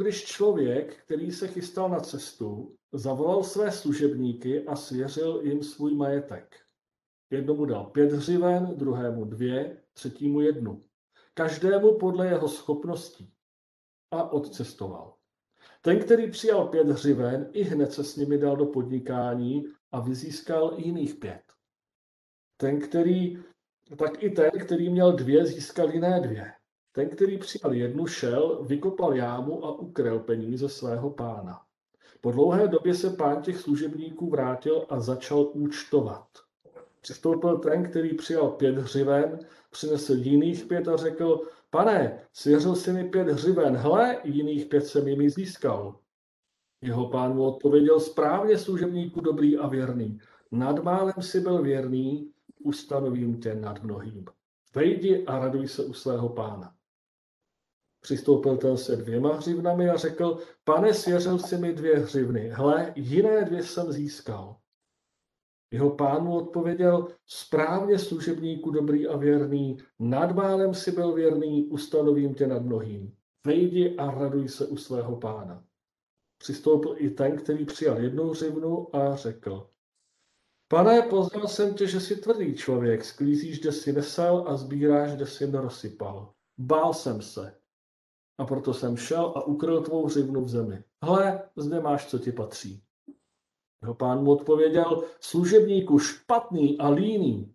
když člověk, který se chystal na cestu, zavolal své služebníky a svěřil jim svůj majetek. Jednomu dal pět hřiven, druhému dvě, třetímu jednu. Každému podle jeho schopností. A odcestoval. Ten, který přijal pět hřiven, i hned se s nimi dal do podnikání a vyzískal jiných pět. Ten, který, tak i ten, který měl dvě, získal jiné dvě. Ten, který přijal jednu, šel, vykopal jámu a ukryl peníze svého pána. Po dlouhé době se pán těch služebníků vrátil a začal účtovat. Přistoupil ten, který přijal pět hřiven, přinesl jiných pět a řekl, pane, svěřil si mi pět hřiven, hle, jiných pět jsem jimi získal. Jeho pán mu odpověděl, správně služebníku dobrý a věrný. Nad málem si byl věrný, ustanovím tě nad mnohým. Vejdi a raduj se u svého pána. Přistoupil ten se dvěma hřivnami a řekl, pane, svěřil si mi dvě hřivny, hle, jiné dvě jsem získal. Jeho pán mu odpověděl, správně služebníku dobrý a věrný, nad málem si byl věrný, ustanovím tě nad mnohým. Vejdi a raduj se u svého pána. Přistoupil i ten, který přijal jednu hřivnu a řekl, Pane, poznal jsem tě, že jsi tvrdý člověk, sklízíš, kde jsi nesel a sbíráš, kde jsi nerozsypal. Bál jsem se, a proto jsem šel a ukryl tvou hřivnu v zemi. Hle, zde máš, co ti patří. Jeho pán mu odpověděl, služebníku špatný a líný.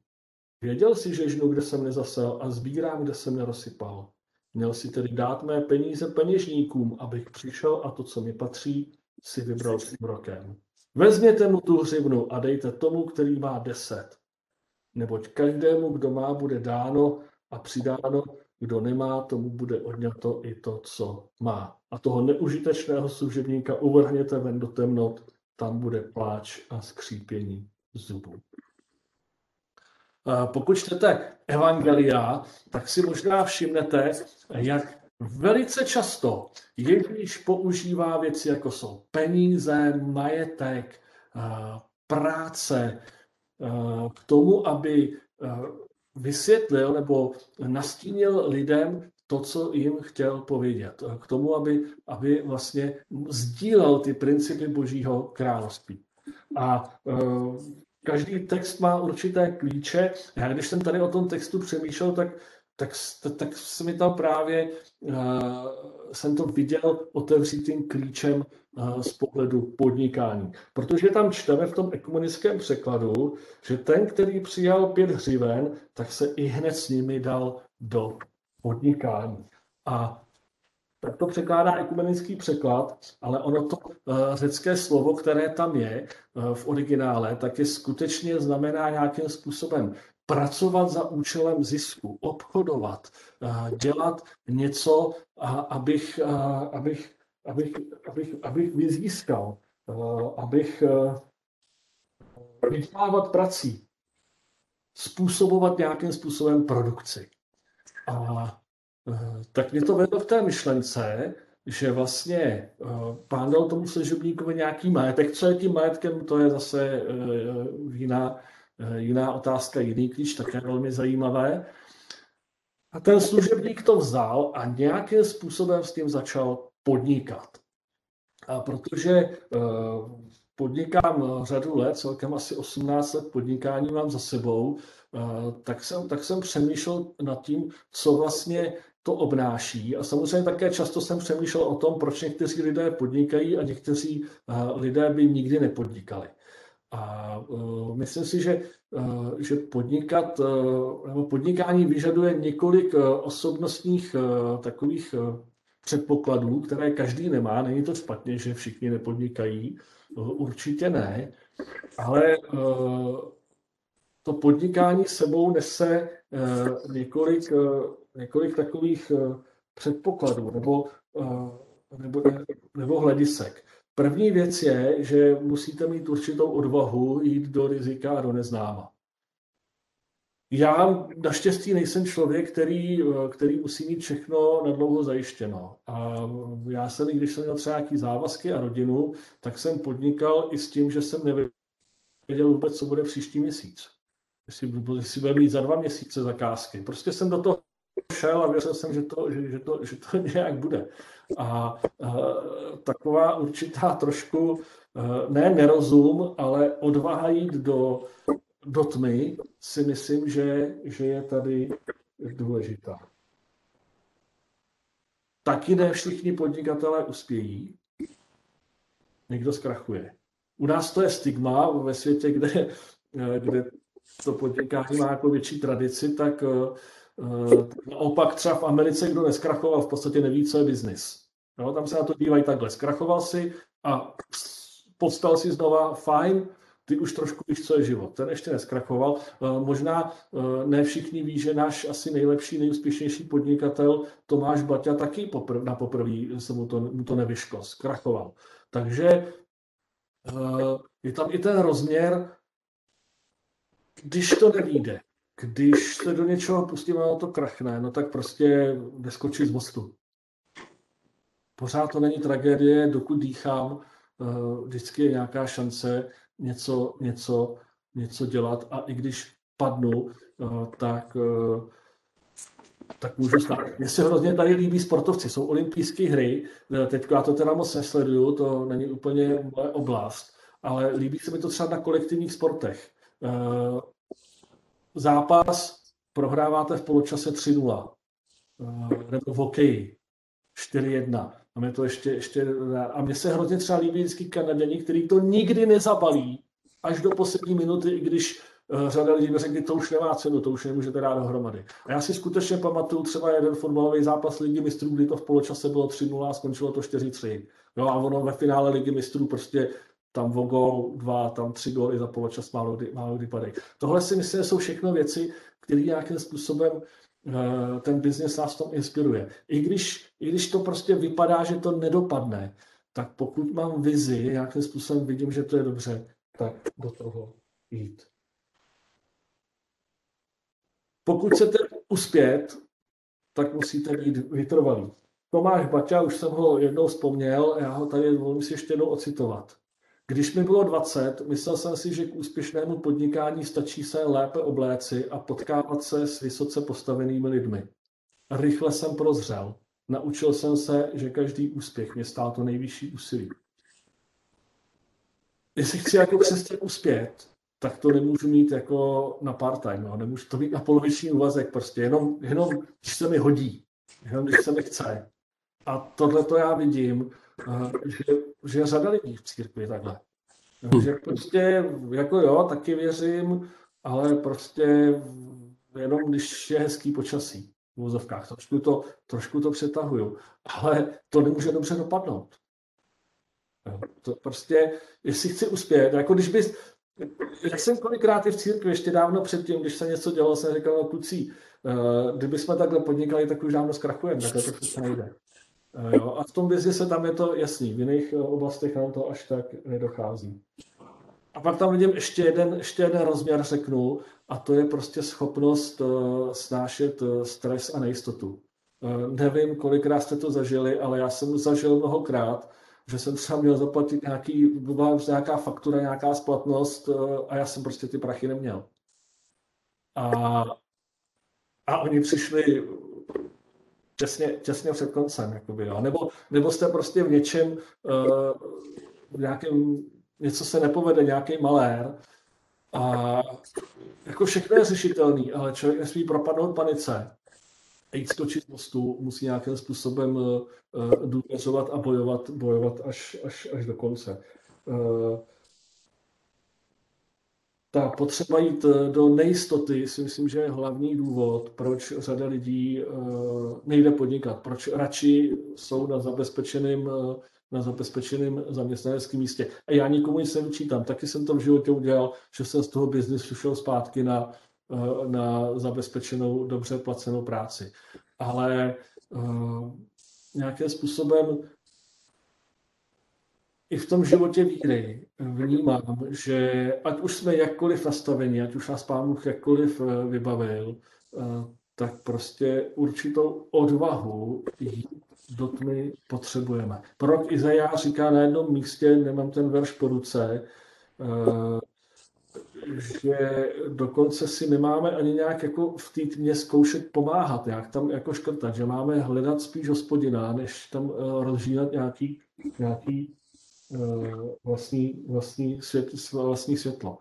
Věděl si, že žnu, kde jsem nezasel a sbírám, kde jsem nerozsypal. Měl si tedy dát mé peníze peněžníkům, abych přišel a to, co mi patří, si vybral s rokem. Vezměte mu tu hřivnu a dejte tomu, který má deset. Neboť každému, kdo má, bude dáno a přidáno, kdo nemá, tomu bude odňato i to, co má. A toho neužitečného služebníka uvrhněte ven do temnot, tam bude pláč a skřípění zubů. Pokud čtete Evangelia, tak si možná všimnete, jak velice často Ježíš používá věci, jako jsou peníze, majetek, práce, k tomu, aby vysvětlil nebo nastínil lidem to, co jim chtěl povědět. K tomu, aby, aby vlastně sdílel ty principy Božího království. A uh, každý text má určité klíče. Já když jsem tady o tom textu přemýšlel, tak tak, tak se mi tam právě, uh, jsem to viděl otevřít klíčem uh, z pohledu podnikání. Protože tam čteme v tom ekumenickém překladu, že ten, který přijal pět hřiven, tak se i hned s nimi dal do podnikání. A tak to překládá ekumenický překlad, ale ono to uh, řecké slovo, které tam je uh, v originále, tak je skutečně znamená nějakým způsobem pracovat za účelem zisku, obchodovat, dělat něco, abych, abych, abych, abych, abych vyzískal, abych vydělávat prací, způsobovat nějakým způsobem produkci. A tak mě to vedlo v té myšlence, že vlastně pán dal tomu služebníkovi nějaký majetek. Co je tím majetkem, to je zase jiná, Eh, jiná otázka, jiný klíč, také velmi zajímavé. A ten služebník to vzal a nějakým způsobem s tím začal podnikat. A protože eh, podnikám řadu let, celkem asi 18 let podnikání mám za sebou, eh, tak jsem, tak jsem přemýšlel nad tím, co vlastně to obnáší. A samozřejmě také často jsem přemýšlel o tom, proč někteří lidé podnikají a někteří lidé by nikdy nepodnikali. A myslím si, že, že podnikat, nebo podnikání vyžaduje několik osobnostních takových předpokladů, které každý nemá. Není to špatně, že všichni nepodnikají, uh, určitě ne, ale uh, to podnikání sebou nese uh, několik, uh, několik takových předpokladů nebo, nebo, nebo hledisek. První věc je, že musíte mít určitou odvahu jít do rizika a do neznáma. Já naštěstí nejsem člověk, který, který musí mít všechno na dlouho zajištěno. A já jsem, když jsem měl třeba nějaký závazky a rodinu, tak jsem podnikal i s tím, že jsem nevěděl vůbec, co bude příští měsíc. Jestli, jestli bude mít za dva měsíce zakázky. Prostě jsem do toho šel a věřil jsem, že to, že, že to, že to nějak bude. A taková určitá trošku, ne nerozum, ale odvaha jít do, do tmy si myslím, že, že je tady důležitá. Taky ne všichni podnikatelé uspějí. Někdo zkrachuje. U nás to je stigma ve světě, kde, kde to podnikání má jako větší tradici, tak uh, naopak třeba v Americe, kdo neskrachoval, v podstatě neví, co je biznis. No, tam se na to dívají takhle. Zkrachoval si a povstal si znova, fajn, ty už trošku víš, co je život. Ten ještě neskrachoval. Uh, možná uh, ne všichni ví, že náš asi nejlepší, nejúspěšnější podnikatel Tomáš Baťa taky popr- na poprvé se mu to, mu to nevyšlo, zkrachoval. Takže je tam i ten rozměr když to nevíde, když se do něčeho pustíme a to krachne, no tak prostě neskočí z mostu. Pořád to není tragédie, dokud dýchám, eh, vždycky je nějaká šance něco, něco, něco dělat a i když padnu, eh, tak, eh, tak můžu stát. Mně se hrozně tady líbí sportovci, jsou olympijské hry, teď já to teda moc nesleduju, to není úplně moje oblast, ale líbí se mi to třeba na kolektivních sportech. Eh, zápas prohráváte v poločase 3-0. Eh, nebo v hokeji 4-1. A mě to ještě, ještě, a mně se hrozně třeba líbí vždycky Kanaděni, který to nikdy nezabalí až do poslední minuty, i když uh, řada lidí mi řekne, to už nemá cenu, to už nemůžete dát dohromady. A já si skutečně pamatuju třeba jeden fotbalový zápas Ligy mistrů, kdy to v poločase bylo 3-0 a skončilo to 4-3. No a ono ve finále Ligy mistrů prostě tam o gol, dva, tam tři góly za poločas málo kdy, málo kdy. Tohle si myslím, že jsou všechno věci, které nějakým způsobem uh, ten biznes nás tom inspiruje. I když, I když to prostě vypadá, že to nedopadne, tak pokud mám vizi, nějakým způsobem vidím, že to je dobře, tak do toho jít. Pokud chcete uspět, tak musíte být vytrvalý. Tomáš Baťa, už jsem ho jednou vzpomněl, já ho tady volím si ještě jednou ocitovat. Když mi bylo 20, myslel jsem si, že k úspěšnému podnikání stačí se lépe obléci a potkávat se s vysoce postavenými lidmi. Rychle jsem prozřel. Naučil jsem se, že každý úspěch mě stál to nejvyšší úsilí. Jestli chci jako přesně uspět, tak to nemůžu mít jako na part-time, no. nemůžu to mít na poloviční úvazek, prostě jenom, jenom když se mi hodí, jenom když se mi chce. A tohle to já vidím, že, že je řada lidí v církvi takhle. Hmm. Že prostě, jako jo, taky věřím, ale prostě jenom když je hezký počasí v vozovkách. Trošku to, trošku to přetahuju. Ale to nemůže dobře dopadnout. To prostě, jestli chci uspět, jako když bys, já jsem kolikrát i v církvi, ještě dávno předtím, když se něco dělo, jsem říkal, no kluci, uh, kdyby jsme takhle podnikali, tak už dávno zkrachujeme, takhle to přece nejde. Eh, jo, a v tom biznisu tam je to jasný, v jiných eh, oblastech nám to až tak nedochází. A pak tam vidím ještě jeden, ještě jeden rozměr, řeknu, a to je prostě schopnost uh, snášet uh, stres a nejistotu. Uh, nevím, kolikrát jste to zažili, ale já jsem zažil mnohokrát, že jsem třeba měl zaplatit nějaký, byla nějaká faktura, nějaká splatnost uh, a já jsem prostě ty prachy neměl. A, a oni přišli těsně, těsně před koncem. Jakoby, jo. Nebo, nebo jste prostě v něčem, uh, v nějakém, něco se nepovede, nějaký malér a jako všechno je řešitelný, ale člověk nesmí propadnout panice. A jít skočit mostu, musí nějakým způsobem uh, důvěřovat a bojovat, bojovat až, až, až do konce. Ta potřeba jít eh, do nejistoty si myslím, že je hlavní důvod, proč řada lidí eh, nejde podnikat, proč radši jsou na zabezpečeném eh, na zabezpečeném zaměstnaneckém místě. A já nikomu nic nevyčítám. Taky jsem to v životě udělal, že jsem z toho biznisu šel zpátky na, na zabezpečenou, dobře placenou práci. Ale uh, nějakým způsobem i v tom životě víry vnímám, že ať už jsme jakkoliv nastaveni, ať už nás Pán Bůh jakkoliv eh, vybavil, eh, tak prostě určitou odvahu do tmy potřebujeme. Prorok Izajáš říká na jednom místě, nemám ten verš po ruce, eh, že dokonce si nemáme ani nějak jako v té tmě zkoušet pomáhat, jak tam jako škrtat, že máme hledat spíš hospodina, než tam rozžínat nějaký, nějaký vlastní, vlastní, svět, vlastní světlo.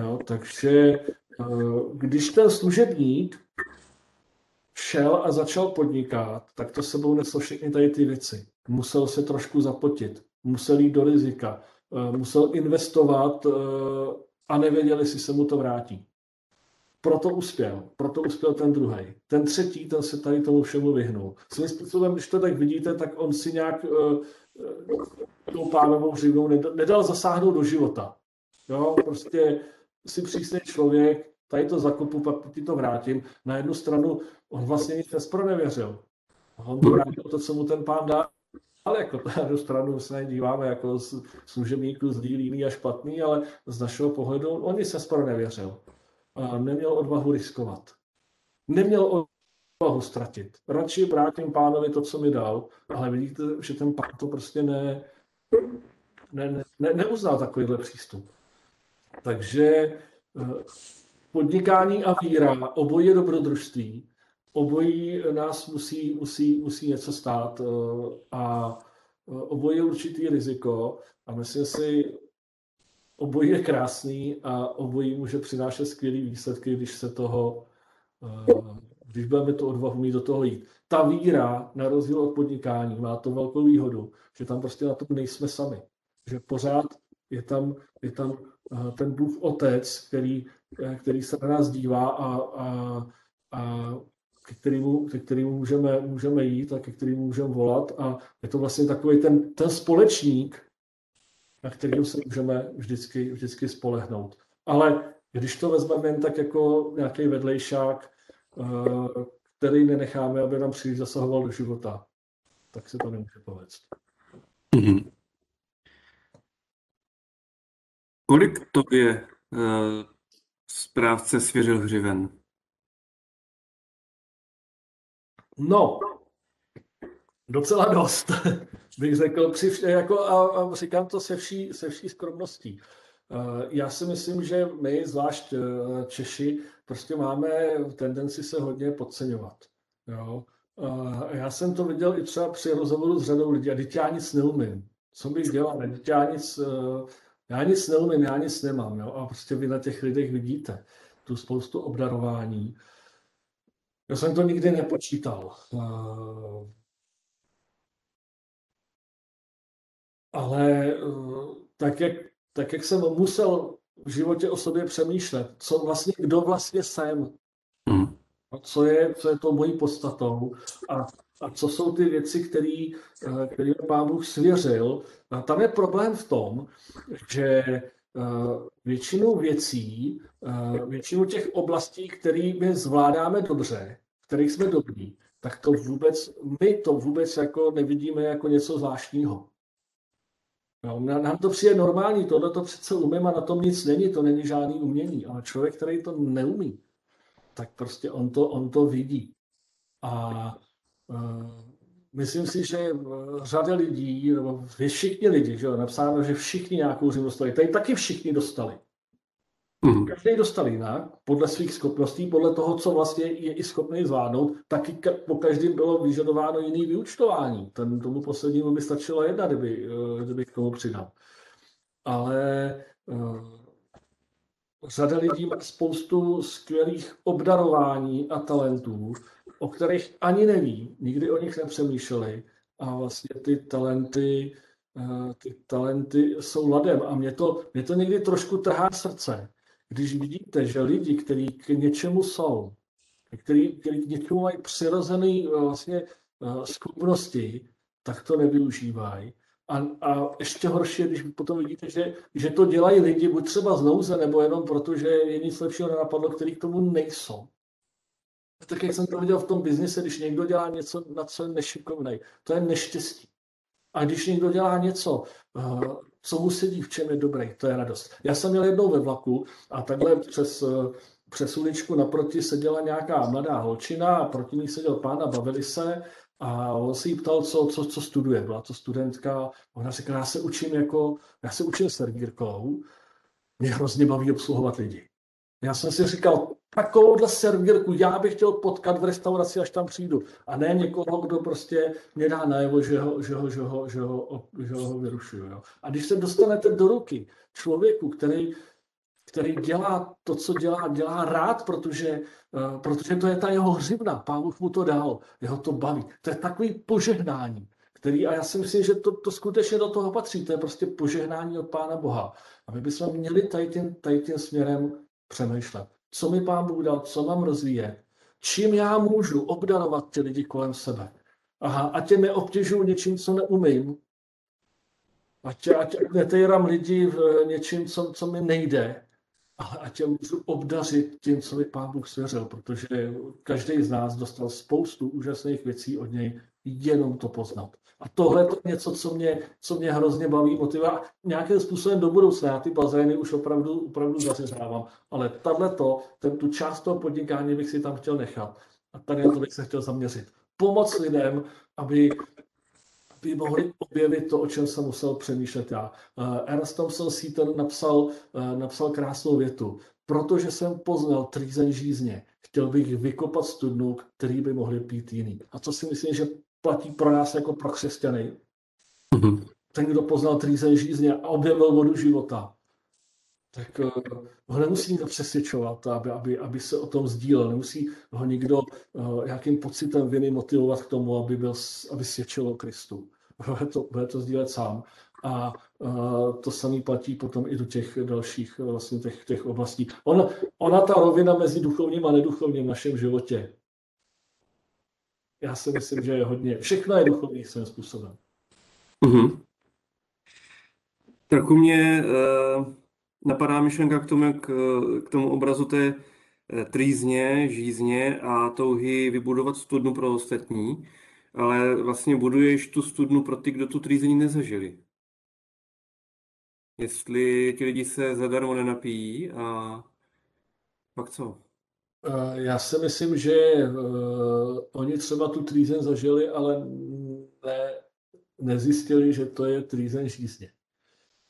Jo, takže uh, když ten služebník šel a začal podnikat, tak to sebou neslo všechny tady ty věci. Musel se trošku zapotit, musel jít do rizika, musel investovat a nevěděli, jestli se mu to vrátí. Proto uspěl, proto uspěl ten druhý. Ten třetí, ten se tady tomu všemu vyhnul. Svým způsobem, když to tak vidíte, tak on si nějak tou pánovou živnou nedal, zasáhnout do života. Jo, prostě si přísný člověk, tady to zakupu, pak ti to vrátím. Na jednu stranu on vlastně nic nespronevěřil. On vrátil to, co mu ten pán dá, ale jako na jednu stranu se díváme jako služebníků zlý, líný a špatný, ale z našeho pohledu on nic se skoro nevěřil. A neměl odvahu riskovat. Neměl odvahu ztratit. Radši vrátím pánovi to, co mi dal, ale vidíte, že ten pán to prostě ne, ne, ne, ne, neuznal takovýhle přístup. Takže eh, podnikání a víra, obojí je dobrodružství, obojí nás musí, musí, musí něco stát eh, a eh, obojí je určitý riziko a myslím si, obojí je krásný a obojí může přinášet skvělé výsledky, když se toho, když budeme tu odvahu mít do toho jít. Ta víra, na rozdíl od podnikání, má to velkou výhodu, že tam prostě na tom nejsme sami. Že pořád je tam, je tam ten Bůh Otec, který, který se na nás dívá a, a, a ke kterému, ke kterému můžeme, můžeme jít a ke kterému můžeme volat a je to vlastně takový ten, ten společník, na kterého se můžeme vždycky, vždycky spolehnout. Ale když to vezmeme jen tak jako nějaký vedlejšák, eh, který nenecháme, aby nám příliš zasahoval do života, tak se to nemůže povést. Mm-hmm. Kolik tobě uh, správce svěřil hřiven? No, docela dost, bych řekl, při jako, a, a říkám to se vší, se vší skromností. Eh, já si myslím, že my, zvlášť eh, Češi, prostě máme tendenci se hodně podceňovat. Jo? Eh, já jsem to viděl i třeba při rozhovoru s řadou lidí, a teď já nic neumím. Co bych dělal? Teď já nic, já nic neumím, já nic nemám. Jo? A prostě vy na těch lidech vidíte tu spoustu obdarování. Já jsem to nikdy nepočítal. Ale tak jak, tak, jak jsem musel v životě o sobě přemýšlet, co vlastně, kdo vlastně jsem, hmm. a co je, co je to mojí podstatou a, a co jsou ty věci, eh, které pán Bůh svěřil. A tam je problém v tom, že většinu věcí, většinu těch oblastí, které my zvládáme dobře, kterých jsme dobrý, tak to vůbec, my to vůbec jako nevidíme jako něco zvláštního. No, nám to přijde normální, tohle to přece umím a na tom nic není, to není žádný umění, ale člověk, který to neumí, tak prostě on to, on to vidí. A uh, myslím si, že řada lidí, nebo všichni lidi, že jo, napsáno, že všichni nějakou živnost dostali. Tady taky všichni dostali. Mm. Každý dostal jinak, podle svých schopností, podle toho, co vlastně je i schopný zvládnout, taky po každém bylo vyžadováno jiný vyučtování. Ten, tomu poslednímu by stačilo jedna, kdyby, eh, kdyby k tomu přidal. Ale uh, řada lidí má spoustu skvělých obdarování a talentů, o kterých ani neví, nikdy o nich nepřemýšleli a vlastně ty talenty, uh, ty talenty jsou ladem a mě to, mě to někdy trošku trhá srdce, když vidíte, že lidi, kteří k něčemu jsou, který k něčemu mají přirozené eh, vlastně eh, schopnosti, tak to nevyužívají. A, a ještě horší když potom vidíte, že, že to dělají lidi buď třeba z nouze, nebo jenom proto, že je nic lepšího nenapadlo, který k tomu nejsou. Tak jak jsem to viděl v tom biznise, když někdo dělá něco, na co je nešikovný, to je neštěstí. A když někdo dělá něco, eh, co mu sedí, v čem je dobrý, to je radost. Já jsem měl jednou ve vlaku a takhle přes, eh, přes uličku naproti seděla nějaká mladá holčina a proti ní seděl pán a bavili se a on si jí ptal, co, co, co studuje. Byla to studentka. Ona říkala, já se učím jako, já se učím servírkou mě hrozně baví obsluhovat lidi. Já jsem si říkal, takovouhle servírku já bych chtěl potkat v restauraci, až tam přijdu. A ne někoho, kdo prostě mě dá najevo, že ho, že ho, že ho, že ho, že ho vyrušuju. Jo. A když se dostanete do ruky člověku, který, který dělá to, co dělá, dělá rád, protože, uh, protože to je ta jeho hřivna, pán Bůh mu to dal, jeho to baví. To je takový požehnání, který, a já si myslím, že to, to skutečně do toho patří, to je prostě požehnání od Pána Boha. A my bychom měli tady tím, tady tím směrem přemýšlet. Co mi pán Bůh dal, co mám rozvíjet, čím já můžu obdarovat ty lidi kolem sebe. Aha, a tě neobtěžuju něčím, co neumím. Ať, ať netejram lidi v něčím, co, co mi nejde, ale ať tě můžu obdařit tím, co mi pán Bůh svěřil, protože každý z nás dostal spoustu úžasných věcí od něj, jenom to poznat. A tohle je to něco, co mě, co mě hrozně baví, motivuje nějakým způsobem do budoucna. Já ty bazény už opravdu, opravdu zařezávám, ale tahle to, ten, tu část toho podnikání bych si tam chtěl nechat. A tady na to bych se chtěl zaměřit. Pomoc lidem, aby, aby mohli objevit to, o čem jsem musel přemýšlet já. Uh, Ernst Thompson Seaton napsal, uh, napsal krásnou větu. Protože jsem poznal trýzen žízně, chtěl bych vykopat studnu, který by mohli pít jiný. A co si myslím, že platí pro nás jako pro křesťany. Mm-hmm. Ten, kdo poznal trýzen žízně a objevil vodu života, tak ho nemusí nikdo přesvědčovat, aby, aby, aby se o tom sdílel. Nemusí ho nikdo uh, nějakým pocitem viny motivovat k tomu, aby, byl, aby svědčil o Kristu. Bude to, bude to sdílet sám. A uh, to samé platí potom i do těch dalších vlastně těch, těch oblastí. On, ona ta rovina mezi duchovním a neduchovním v našem životě já si myslím, že je hodně, všechno je duchovní svým způsobem. Mm-hmm. Trochu mě uh, napadá myšlenka k tomu, k, k tomu obrazu té uh, trýzně, žízně a touhy vybudovat studnu pro ostatní, ale vlastně buduješ tu studnu pro ty, kdo tu trýzení nezažili. Jestli ti lidi se zadarmo nenapijí a pak co? Eh, já si myslím, že oni třeba tu trýzen zažili, ale ne, nezjistili, že to je trýzen žízně.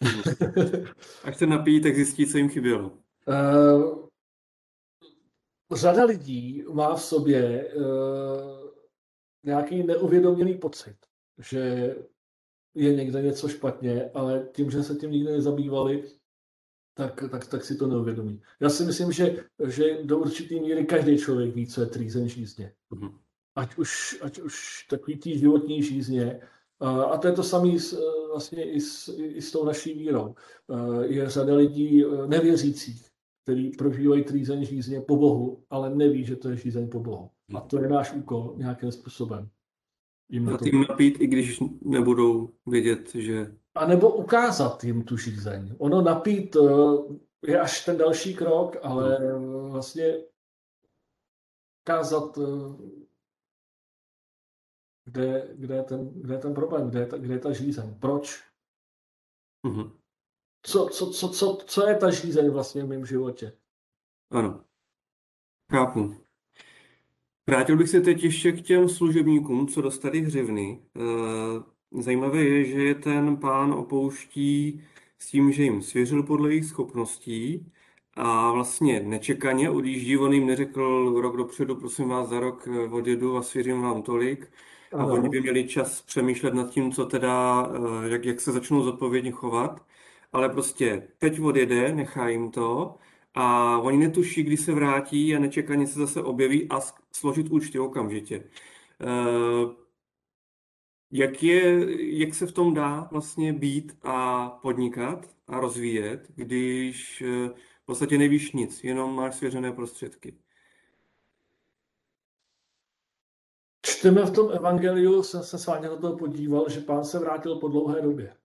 Až se napijí, tak zjistí, co jim chybělo. Uh, řada lidí má v sobě uh, nějaký neuvědoměný pocit, že je někde něco špatně, ale tím, že se tím nikdy nezabývali, tak, tak, tak si to neuvědomí. Já si myslím, že, že do určité míry každý člověk ví, co je trýzen žízně. Mm-hmm. Ať už, ať už takový tý životní žízně, a to je to samé vlastně i s, i s tou naší vírou. Je řada lidí e, nevěřících, kteří prožívají trýzen žízně po Bohu, ale neví, že to je žízeň po Bohu. A to je náš úkol nějakým způsobem. Jim a tím napít, i když nebudou vědět, že a nebo ukázat jim tu žízeň. Ono napít je až ten další krok, ale vlastně ukázat, kde, kde, je, ten, kde je ten problém, kde je ta, kde je ta žízeň, proč. Mm-hmm. Co, co, co, co, co je ta žízeň vlastně v mém životě? Ano, chápu. Vrátil bych se teď ještě k těm služebníkům, co dostali hřivny. Eh, Zajímavé je, že je ten pán opouští s tím, že jim svěřil podle jejich schopností a vlastně nečekaně odjíždí. On jim neřekl rok dopředu, prosím vás, za rok eh, odjedu a svěřím vám tolik. A Ano. oni by měli čas přemýšlet nad tím, co teda, eh, jak, jak se začnou zodpovědně chovat. Ale prostě teď odjede, nechá jim to a oni netuší, kdy se vrátí a nečekaně se zase objeví a složit účty okamžitě. Eh, jak, je, jak se v tom dá vlastně být a podnikat a rozvíjet, když eh, v podstatě nevíš nic, jenom máš svěřené prostředky? Čteme v tom evangeliu, jsem se s vámi na to podíval, že pán se vrátil po dlouhé době.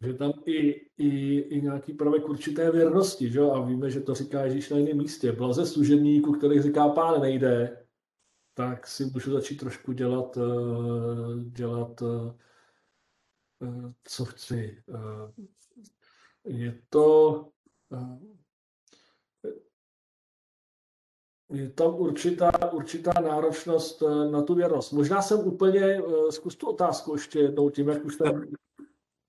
Že tam i, i, i nějaký prvek určité věrnosti, že? a víme, že to říká Ježíš na jiném místě. Blaze služebníku, který říká, pán nejde, tak si můžu začít trošku dělat, eh, dělat eh, eh, co chci. Je to, je tam určitá, určitá náročnost na tu věrnost. Možná jsem úplně, zkus tu otázku ještě jednou tím, jak už tam...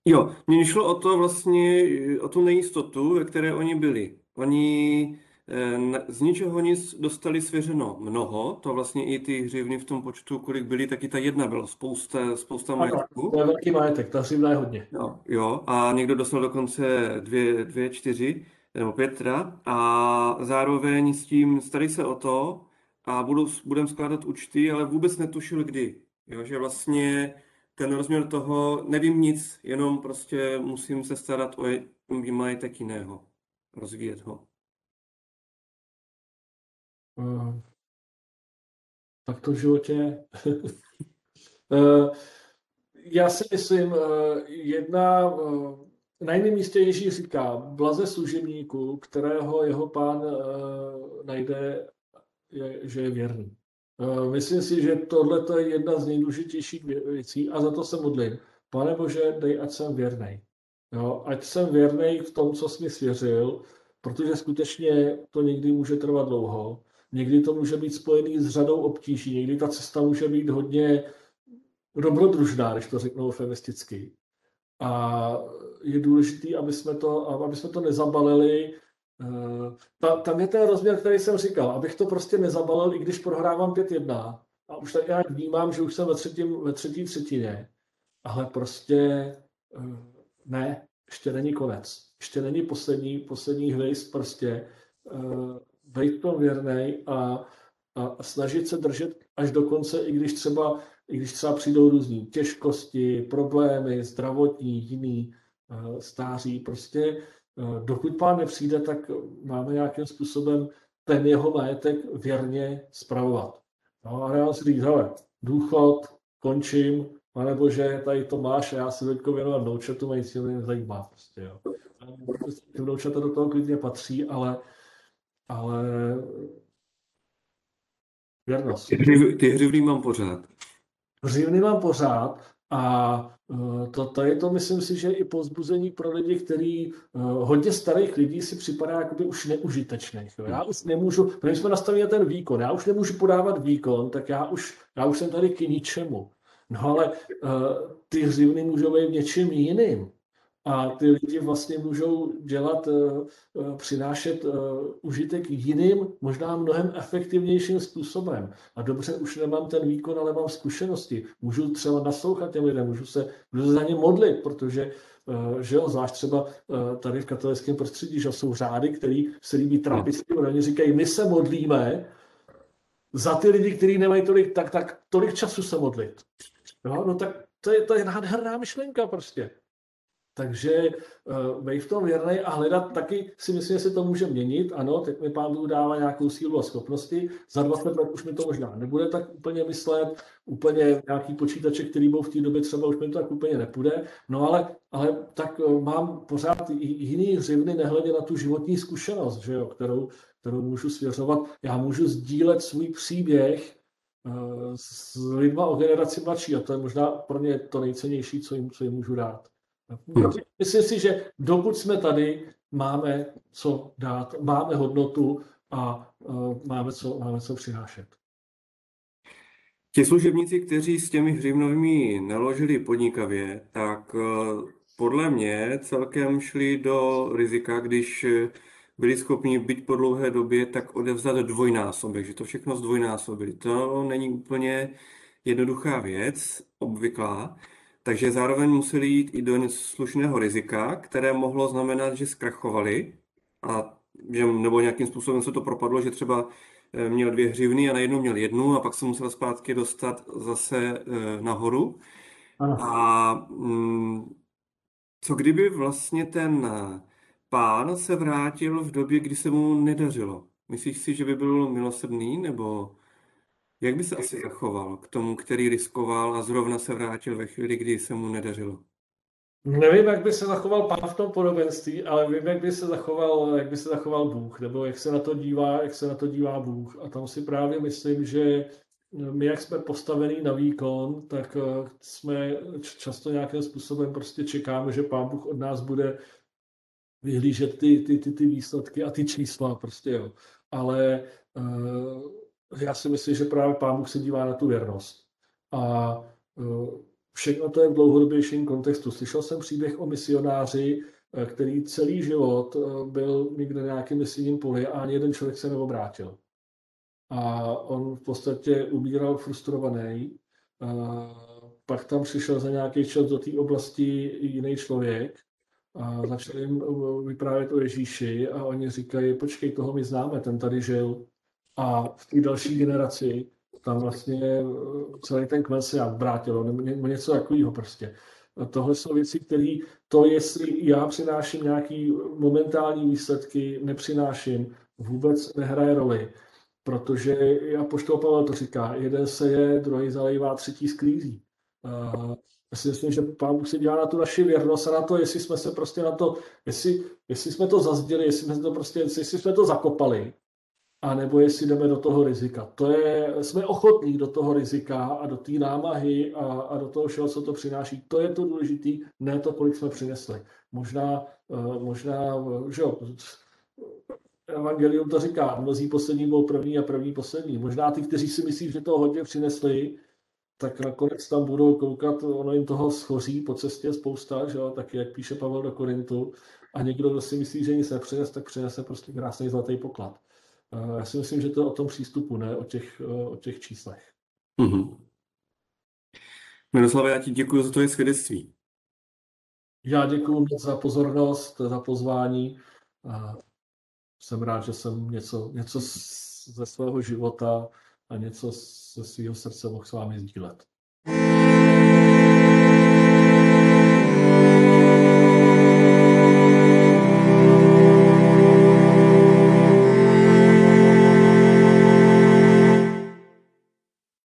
Jo, mně šlo o to vlastně, o tu nejistotu, ve které oni byli. Oni eh, z ničeho nic dostali svěřeno mnoho, to vlastně i ty hřivny v tom počtu, kolik byly, taky ta jedna byla spousta, spousta majetku. To je velký majetek, ta hřivna je hodně. Jo, jo, a někdo dostal dokonce dvě, dvě čtyři, nebo pět teda, a zároveň s tím starý se o to a budu, skládat účty, ale vůbec netušil kdy. Jo, že vlastně ten rozměr toho, nevím nic, jenom prostě musím se starat o majetek jiného, rozvíjet ho. Uh, tak to v životě. uh, já si myslím, uh, jedna, na jiném místě Ježíš říká, blaze služebníku, kterého jeho pán uh, najde, je, že je věrný. Eh, myslím si, že tohle je jedna z nejdůležitějších věcí a za to se modlím. Pane Bože, dej, ať jsem věrný. Ať jsem věrný v tom, co jsi mi svěřil, protože skutečně to někdy může trvat dlouho. Někdy to může být spojený s řadou obtíží, někdy ta cesta může být hodně dobrodružná, když to řeknu eufemisticky. A je důležité, aby jsme to, aby jsme to nezabalili. Eh, ta, tam je ten rozměr, který jsem říkal, abych to prostě nezabalil, i když prohrávám 5-1 a už tak nějak vnímám, že už jsem ve, třetím, ve třetí třetině, ale prostě eh, ne, ještě není konec. Ještě není poslední, poslední hvězd, prostě uh, být tom věrný a, a snažit se držet až do konce, i když třeba, i když třeba přijdou různé těžkosti, problémy, zdravotní, jiný, stáří, prostě Eh, dokud pán nepřijde, tak máme nějakým způsobem ten jeho majetek věrně spravovat. No a já si říct, hele, důchod, končím, pane bože, tady to máš a já si teďko věnovat vnoučatu, mají cíl mě zajímá prostě, jo. Ty vnoučata do toho klidně patří, ale, ale věrnost. Ty hřivny mám pořád. Hřivny mám pořád a eh, to, to je to, myslím si, že i pozbuzení pro lidi, který uh, hodně starých lidí si připadá jakoby už neužitečných. Jo. Já už nemůžu, protože jsme nastavili ten výkon, já už nemůžu podávat výkon, tak já už, já už jsem tady k ničemu. No ale uh, ty hřivny můžou být něčím jiným. A ty lidi vlastně můžou dělat, eh, eh, přinášet eh, užitek jiným, možná mnohem efektivnějším způsobem. A dobře, už nemám ten výkon, ale mám zkušenosti. Můžu třeba naslouchat těm lidem, můžu se, můžu se za ně modlit, protože že jo, zvlášť třeba tady v katolickém prostředí, že jsou řády, který se líbí trapisti, oni říkají, my se modlíme za ty lidi, kteří nemají tolik, tak, tak tolik času se modlit. Jo, no tak to je, to je nádherná myšlenka prostě. Takže uh, být v tom věrný a hledat taky si myslím, že se to může měnit. Ano, teď mi pán Bůh dává nějakou sílu a schopnosti. Za 20 let už mi to možná nebude tak úplně myslet. Úplně nějaký počítače, který byl v té době třeba už mi to tak úplně nepůjde. No ale, ale tak uh, mám pořád jiný hřivny, nehledě na tu životní zkušenost, že jo, kterou, kterou můžu svěřovat. Já můžu sdílet svůj příběh uh, s lidma o generaci mladší a to je možná pro mě to nejcennější, co jim, co jim můžu dát. Myslím si, že dokud jsme tady, máme co dát, máme hodnotu a uh, máme, co, máme co přinášet. Ti služebníci, kteří s těmi hřivnovými naložili podnikavě, tak uh, podle mě celkem šli do rizika, když byli schopni být po dlouhé době tak odevzat dvojnásobek, že to všechno zdvojnásobili. To není úplně jednoduchá věc, obvyklá. Takže zároveň museli jít i do slušného rizika, které mohlo znamenat, že zkrachovali a že, nebo nějakým způsobem se to propadlo, že třeba eh, měl dvě hřivny a najednou měl jednu a pak se musel zpátky dostat zase eh, nahoru. Ano. A mm, co kdyby vlastně ten pán se vrátil v době, kdy se mu nedařilo? Myslíš si, že by byl milosrdný, nebo jak by se asi zachoval k tomu, který riskoval a zrovna se vrátil ve chvíli, kdy se mu nedařilo? Nevím, jak by se zachoval pán v tom podobenství, ale vím, jak by se zachoval, jak by se zachoval Bůh, nebo jak se na to dívá, jak se na to dívá Bůh. A tam si právě myslím, že my, jak jsme postavení na výkon, tak eh, jsme často nějakým způsobem prostě čekáme, že pán Bůh od nás bude vyhlížet ty, ty, ty, ty výsledky a ty čísla prostě, jo. Ale uh, já si myslím, že právě Pán Bůh se dívá na tu věrnost. A uh, všechno to je v dlouhodobějším kontextu. Slyšel jsem příběh o misionáři, eh, který celý život eh, byl někde na nějakém misijním poli a ani jeden člověk se neobrátil. A on v podstatě umíral frustrovaný. Pak tam přišel za nějaký čas do té oblasti jiný člověk a začali jim vyprávět o Ježíši a oni říkají, počkej, toho my známe, ten tady žil. A v té další generaci tam vlastně eh, celý ten kmen se vrátil, nebo něco takového prostě. A tohle jsou věci, které to, jestli já přináším nějaký momentální výsledky, nepřináším, vůbec nehraje roli. Protože, já poštol Pavel to říká, jeden se je, druhý zalejvá, třetí sklízí. Já si myslím, že pán Bůh se dívá na tu naši věrnost a na to, jestli jsme se prostě na to, jestli, jestli jsme to zazděli, jestli jsme to prostě, jestli jsme to zakopali, a nebo jestli jdeme do toho rizika. To je, jsme ochotní do toho rizika a do té námahy a, a do toho všeho, co to přináší. To je to důležité, ne to, kolik jsme přinesli. Možná, eh, možná že jo, Evangelium to říká, mnozí poslední byl první a první poslední. Možná ty, kteří si myslí, že to hodně přinesli, tak nakonec tam budou koukat, ono jim toho schoří po cestě spousta, že jo, tak jak píše Pavel do Korintu, a někdo, kdo si myslí, že nic nepřines, tak přinese prostě krásný zlatý poklad. Já si myslím, že to je o tom přístupu, ne o těch, o těch číslech. Mm-hmm. Miroslave, já ti děkuji za tvoje svědectví. Já děkuji moc za pozornost, za pozvání. A jsem rád, že jsem něco, něco ze svého života a něco ze svého srdce mohl s vámi sdílet.